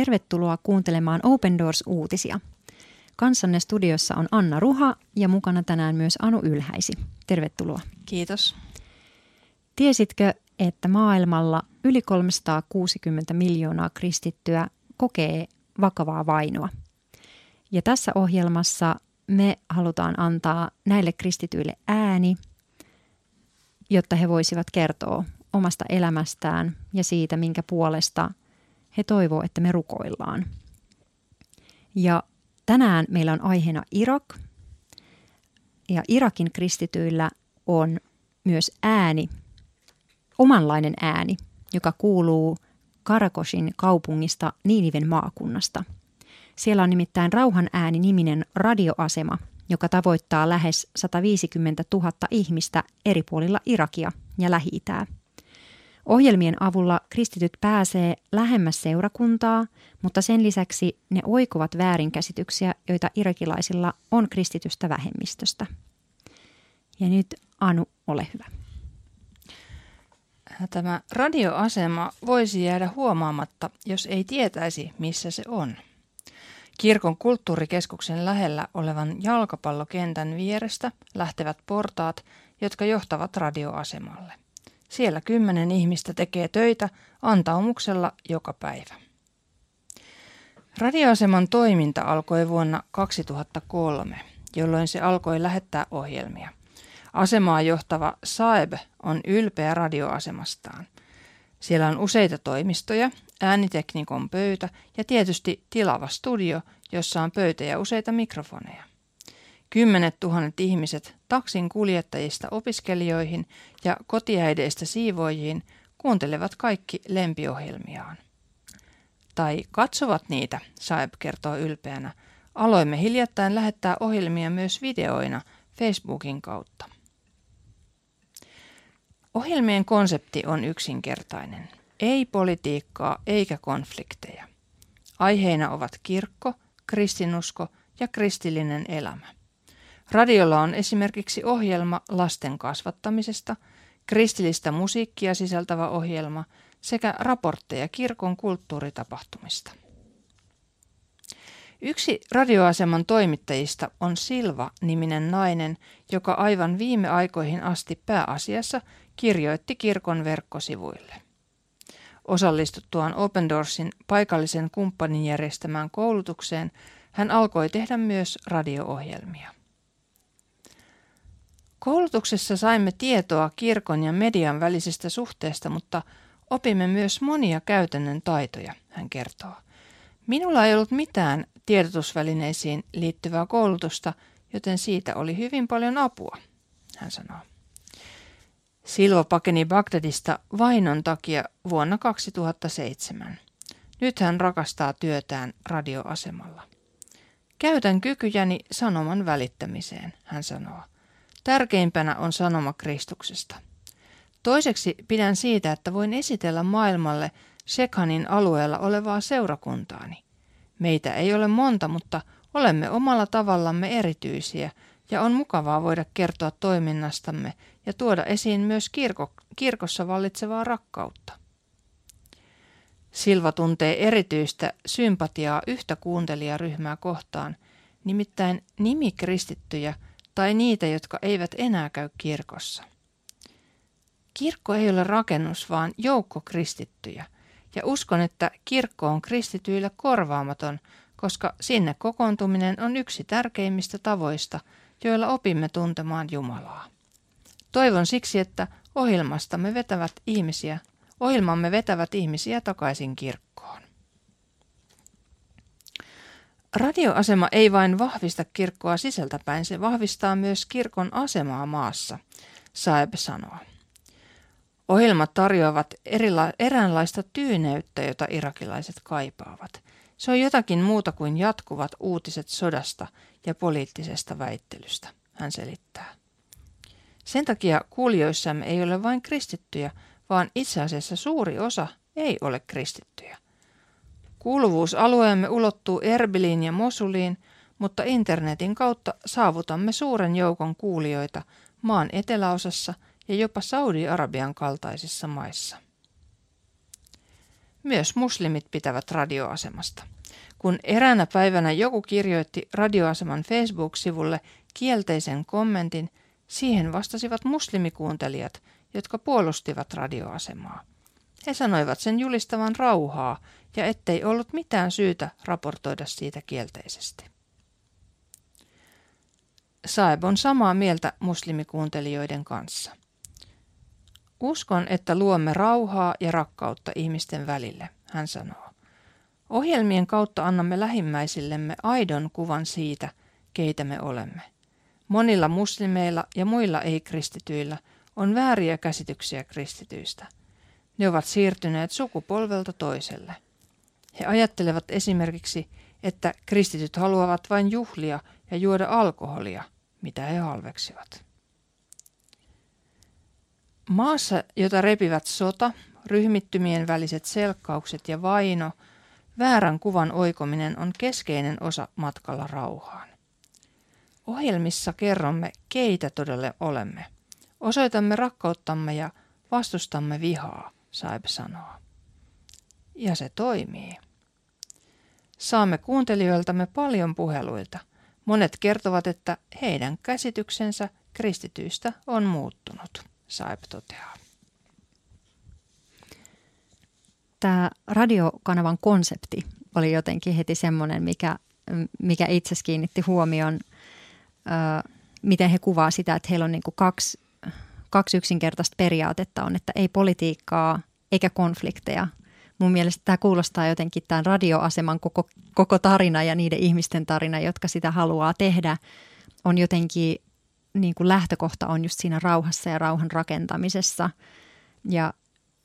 Tervetuloa kuuntelemaan Open Doors-uutisia. Kanssanne studiossa on Anna Ruha ja mukana tänään myös Anu Ylhäisi. Tervetuloa. Kiitos. Tiesitkö, että maailmalla yli 360 miljoonaa kristittyä kokee vakavaa vainoa? Ja tässä ohjelmassa me halutaan antaa näille kristityille ääni, jotta he voisivat kertoa omasta elämästään ja siitä, minkä puolesta he toivoo, että me rukoillaan. Ja tänään meillä on aiheena Irak. Ja Irakin kristityillä on myös ääni, omanlainen ääni, joka kuuluu Karakoshin kaupungista Niiniven maakunnasta. Siellä on nimittäin Rauhan ääni niminen radioasema, joka tavoittaa lähes 150 000 ihmistä eri puolilla Irakia ja Lähi-Itää. Ohjelmien avulla kristityt pääsee lähemmäs seurakuntaa, mutta sen lisäksi ne oikovat väärinkäsityksiä, joita irakilaisilla on kristitystä vähemmistöstä. Ja nyt Anu, ole hyvä. Tämä radioasema voisi jäädä huomaamatta, jos ei tietäisi, missä se on. Kirkon kulttuurikeskuksen lähellä olevan jalkapallokentän vierestä lähtevät portaat, jotka johtavat radioasemalle. Siellä kymmenen ihmistä tekee töitä antaumuksella joka päivä. Radioaseman toiminta alkoi vuonna 2003, jolloin se alkoi lähettää ohjelmia. Asemaa johtava Saeb on ylpeä radioasemastaan. Siellä on useita toimistoja, ääniteknikon pöytä ja tietysti tilava studio, jossa on pöytä ja useita mikrofoneja. Kymmenet tuhannet ihmiset taksin kuljettajista opiskelijoihin ja kotiäideistä siivoijiin kuuntelevat kaikki lempiohjelmiaan. Tai katsovat niitä, Saeb kertoo ylpeänä. Aloimme hiljattain lähettää ohjelmia myös videoina Facebookin kautta. Ohjelmien konsepti on yksinkertainen. Ei politiikkaa eikä konflikteja. Aiheina ovat kirkko, kristinusko ja kristillinen elämä. Radiolla on esimerkiksi ohjelma lasten kasvattamisesta, kristillistä musiikkia sisältävä ohjelma sekä raportteja kirkon kulttuuritapahtumista. Yksi radioaseman toimittajista on Silva-niminen nainen, joka aivan viime aikoihin asti pääasiassa kirjoitti kirkon verkkosivuille. Osallistuttuaan Open Doorsin paikallisen kumppanin järjestämään koulutukseen hän alkoi tehdä myös radio-ohjelmia. Koulutuksessa saimme tietoa kirkon ja median välisestä suhteesta, mutta opimme myös monia käytännön taitoja, hän kertoo. Minulla ei ollut mitään tiedotusvälineisiin liittyvää koulutusta, joten siitä oli hyvin paljon apua, hän sanoo. Silva pakeni Bagdadista vainon takia vuonna 2007. Nyt hän rakastaa työtään radioasemalla. Käytän kykyjäni sanoman välittämiseen, hän sanoo. Tärkeimpänä on sanoma Kristuksesta. Toiseksi pidän siitä, että voin esitellä maailmalle Shekhanin alueella olevaa seurakuntaani. Meitä ei ole monta, mutta olemme omalla tavallamme erityisiä ja on mukavaa voida kertoa toiminnastamme ja tuoda esiin myös kirko, kirkossa vallitsevaa rakkautta. Silva tuntee erityistä sympatiaa yhtä kuuntelijaryhmää kohtaan, nimittäin nimikristittyjä – tai niitä, jotka eivät enää käy kirkossa. Kirkko ei ole rakennus, vaan joukko kristittyjä, ja uskon, että kirkko on kristityille korvaamaton, koska sinne kokoontuminen on yksi tärkeimmistä tavoista, joilla opimme tuntemaan Jumalaa. Toivon siksi, että ohjelmastamme vetävät ihmisiä, ohjelmamme vetävät ihmisiä takaisin kirkkoon. Radioasema ei vain vahvista kirkkoa sisältäpäin, se vahvistaa myös kirkon asemaa maassa, Saeb sanoo. Ohjelmat tarjoavat erila- eräänlaista tyyneyttä, jota irakilaiset kaipaavat. Se on jotakin muuta kuin jatkuvat uutiset sodasta ja poliittisesta väittelystä, hän selittää. Sen takia kuulijoissamme ei ole vain kristittyjä, vaan itse asiassa suuri osa ei ole kristittyjä. Kuuluvuusalueemme ulottuu Erbiliin ja Mosuliin, mutta internetin kautta saavutamme suuren joukon kuulijoita maan eteläosassa ja jopa Saudi-Arabian kaltaisissa maissa. Myös muslimit pitävät radioasemasta. Kun eräänä päivänä joku kirjoitti radioaseman Facebook-sivulle kielteisen kommentin, siihen vastasivat muslimikuuntelijat, jotka puolustivat radioasemaa. He sanoivat sen julistavan rauhaa ja ettei ollut mitään syytä raportoida siitä kielteisesti. Saeb on samaa mieltä muslimikuuntelijoiden kanssa. Uskon, että luomme rauhaa ja rakkautta ihmisten välille, hän sanoo. Ohjelmien kautta annamme lähimmäisillemme aidon kuvan siitä, keitä me olemme. Monilla muslimeilla ja muilla ei-kristityillä on vääriä käsityksiä kristityistä. Ne ovat siirtyneet sukupolvelta toiselle. He ajattelevat esimerkiksi, että kristityt haluavat vain juhlia ja juoda alkoholia, mitä he halveksivat. Maassa, jota repivät sota, ryhmittymien väliset selkkaukset ja vaino, väärän kuvan oikominen on keskeinen osa matkalla rauhaan. Ohjelmissa kerromme, keitä todella olemme. Osoitamme rakkauttamme ja vastustamme vihaa, Saib sanoo. Ja se toimii. Saamme kuuntelijoiltamme paljon puheluita. Monet kertovat, että heidän käsityksensä kristityistä on muuttunut, Saib toteaa. Tämä radiokanavan konsepti oli jotenkin heti semmoinen, mikä, mikä itse kiinnitti huomioon, miten he kuvaa sitä, että heillä on niin kaksi, kaksi yksinkertaista periaatetta on, että ei politiikkaa eikä konflikteja – mun mielestä tämä kuulostaa jotenkin tämän radioaseman koko, koko tarina ja niiden ihmisten tarina, jotka sitä haluaa tehdä, on jotenkin niin kuin lähtökohta on just siinä rauhassa ja rauhan rakentamisessa. Ja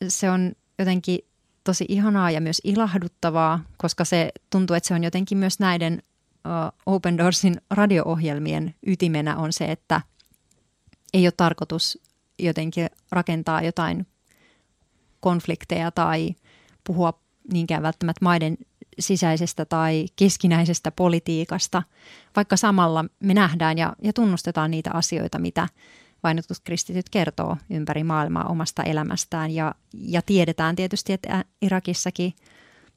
se on jotenkin tosi ihanaa ja myös ilahduttavaa, koska se tuntuu, että se on jotenkin myös näiden uh, Open Doorsin radio-ohjelmien ytimenä on se, että ei ole tarkoitus jotenkin rakentaa jotain konflikteja tai puhua niinkään välttämättä maiden sisäisestä tai keskinäisestä politiikasta, vaikka samalla me nähdään ja, ja tunnustetaan niitä asioita, mitä vainotut kristityt kertoo ympäri maailmaa omasta elämästään. Ja, ja tiedetään tietysti, että Irakissakin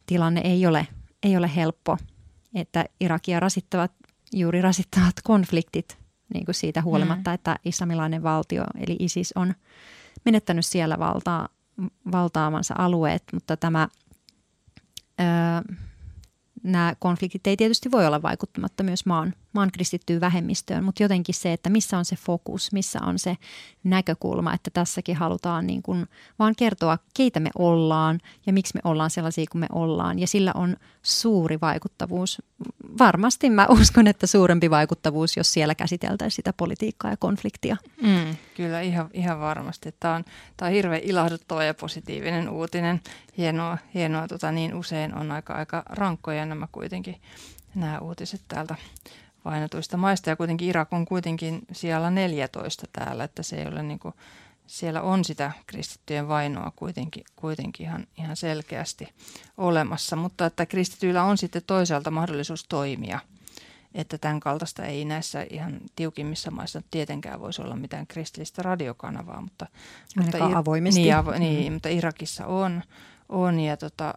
tilanne ei ole, ei ole helppo, että Irakia rasittavat juuri rasittavat konfliktit niin kuin siitä huolimatta, mm. että islamilainen valtio eli ISIS on menettänyt siellä valtaa valtaamansa alueet, mutta tämä, öö, nämä konfliktit ei tietysti voi olla vaikuttamatta myös maan, maan kristittyyn vähemmistöön, mutta jotenkin se, että missä on se fokus, missä on se näkökulma, että tässäkin halutaan niin kuin vaan kertoa, keitä me ollaan ja miksi me ollaan sellaisia kuin me ollaan. Ja sillä on suuri vaikuttavuus. Varmasti mä uskon, että suurempi vaikuttavuus, jos siellä käsiteltäisiin sitä politiikkaa ja konfliktia. Mm, kyllä, ihan, ihan varmasti. Tämä on, tämä on hirveän ilahduttava ja positiivinen uutinen. Hienoa, hienoa tota, niin usein on aika, aika rankkoja nämä kuitenkin nämä uutiset täältä vainotuista maista. Ja kuitenkin Irak on kuitenkin siellä 14 täällä, että se ei ole niin kuin, siellä on sitä kristittyjen vainoa kuitenkin, kuitenkin ihan, ihan selkeästi olemassa. Mutta että kristityillä on sitten toisaalta mahdollisuus toimia. Että tämän kaltaista ei näissä ihan tiukimmissa maissa tietenkään voisi olla mitään kristillistä radiokanavaa. Mutta, mutta avoimesti. Niin, avo, niin, mm. mutta Irakissa on. on ja tota,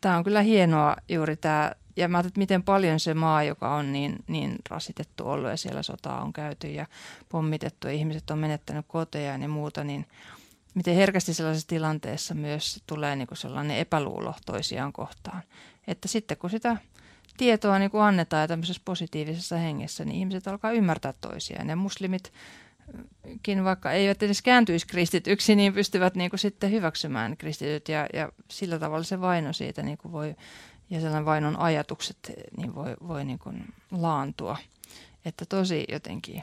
tämä on kyllä hienoa juuri tämä ja mä ajattelin, että miten paljon se maa, joka on niin, niin rasitettu ollut ja siellä sotaa on käyty ja pommitettu ja ihmiset on menettänyt koteja ja muuta, niin miten herkästi sellaisessa tilanteessa myös tulee niin kuin sellainen epäluulo toisiaan kohtaan. Että sitten kun sitä tietoa niin kuin annetaan ja tämmöisessä positiivisessa hengessä, niin ihmiset alkaa ymmärtää toisiaan. Ja muslimitkin, vaikka eivät edes kääntyisi kristityksi, niin pystyvät niin kuin sitten hyväksymään kristityt ja, ja sillä tavalla se vaino siitä niin kuin voi ja sellainen vainon ajatukset niin voi, voi niin kuin laantua. Että tosi jotenkin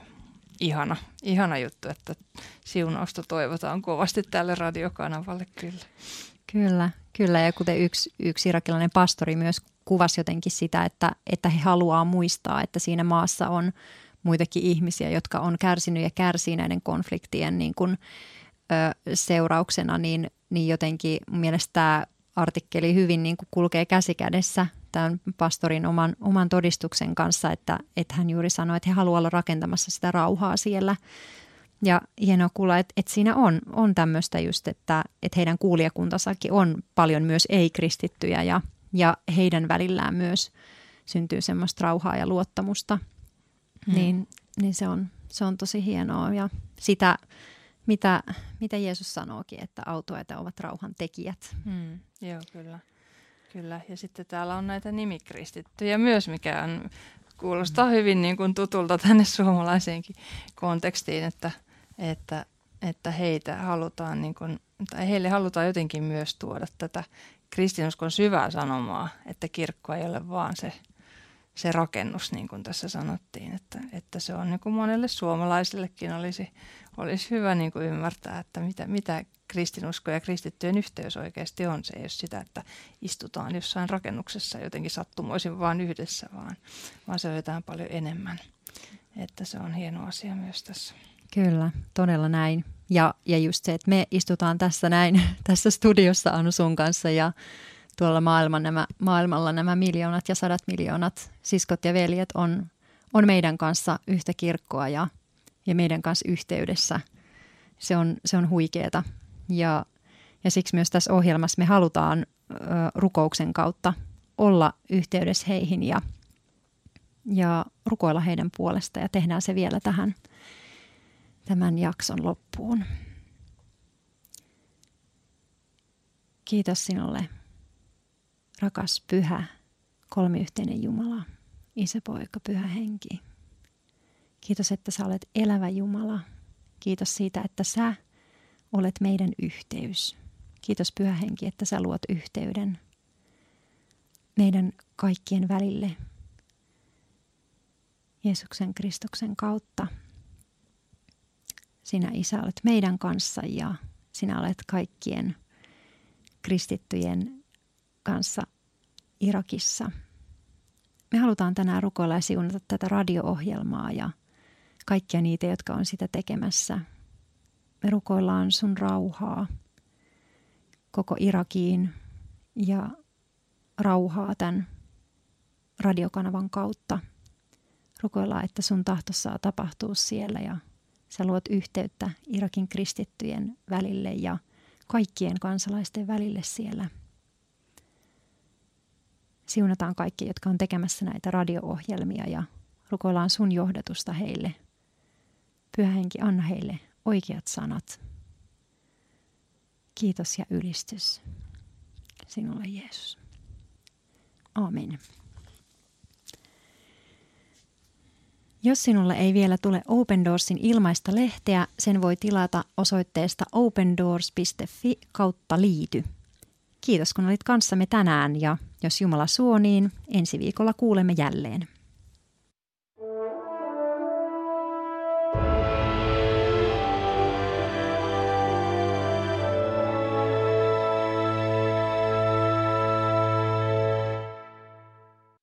ihana, ihana juttu, että siunausta toivotaan kovasti tälle radiokanavalle kyllä. Kyllä, kyllä. Ja kuten yksi, yksi irakilainen pastori myös kuvasi jotenkin sitä, että, että he haluaa muistaa, että siinä maassa on muitakin ihmisiä, jotka on kärsinyt ja kärsii näiden konfliktien niin kuin, ö, seurauksena, niin, niin jotenkin mielestäni artikkeli hyvin niin kuin kulkee käsikädessä tämän pastorin oman, oman todistuksen kanssa, että, että hän juuri sanoi, että he haluavat olla rakentamassa sitä rauhaa siellä. Ja hienoa kuulla, että, että siinä on, on tämmöistä just, että, että heidän kuulijakuntasakin on paljon myös ei-kristittyjä ja, ja heidän välillään myös syntyy semmoista rauhaa ja luottamusta. Hmm. Niin, niin se, on, se on tosi hienoa ja sitä, mitä, mitä Jeesus sanookin, että autoita ovat rauhan tekijät. Hmm. Joo, kyllä. Kyllä, ja sitten täällä on näitä nimikristittyjä myös, mikä on, kuulostaa hyvin niin kuin tutulta tänne suomalaiseenkin kontekstiin, että, että, että heitä halutaan, niin kuin, tai heille halutaan jotenkin myös tuoda tätä kristinuskon syvää sanomaa, että kirkko ei ole vaan se, se rakennus, niin kuin tässä sanottiin, että, että se on niin kuin monelle suomalaisellekin olisi, olisi hyvä niin kuin ymmärtää, että mitä, mitä kristinusko ja kristittyjen yhteys oikeasti on. Se ei ole sitä, että istutaan jossain rakennuksessa jotenkin sattumoisin vaan yhdessä, vaan, vaan se on jotain paljon enemmän. Että se on hieno asia myös tässä. Kyllä, todella näin. Ja, ja just se, että me istutaan tässä näin, tässä studiossa Anu sun kanssa ja tuolla maailman nämä, maailmalla nämä miljoonat ja sadat miljoonat siskot ja veljet on, on meidän kanssa yhtä kirkkoa ja, ja meidän kanssa yhteydessä. Se on, se on huikeeta. Ja, ja siksi myös tässä ohjelmassa me halutaan ö, rukouksen kautta olla yhteydessä heihin ja, ja rukoilla heidän puolesta ja tehdään se vielä tähän tämän jakson loppuun. Kiitos sinulle, rakas pyhä, kolmiyhteinen Jumala, Isä, Poika, Pyhä Henki. Kiitos, että sä olet elävä Jumala. Kiitos siitä, että sä olet meidän yhteys. Kiitos Pyhä Henki, että sä luot yhteyden meidän kaikkien välille Jeesuksen Kristuksen kautta. Sinä Isä olet meidän kanssa ja sinä olet kaikkien kristittyjen kanssa Irakissa. Me halutaan tänään rukoilla ja siunata tätä radio-ohjelmaa ja kaikkia niitä, jotka on sitä tekemässä – me rukoillaan sun rauhaa koko Irakiin ja rauhaa tämän radiokanavan kautta. Rukoillaan, että sun tahto saa tapahtua siellä ja sä luot yhteyttä Irakin kristittyjen välille ja kaikkien kansalaisten välille siellä. Siunataan kaikki, jotka on tekemässä näitä radio-ohjelmia ja rukoillaan sun johdatusta heille. Pyhä henki, anna heille oikeat sanat. Kiitos ja ylistys sinulle Jeesus. Amen. Jos sinulle ei vielä tule Open Doorsin ilmaista lehteä, sen voi tilata osoitteesta opendoors.fi kautta liity. Kiitos kun olit kanssamme tänään ja jos Jumala suo, niin ensi viikolla kuulemme jälleen.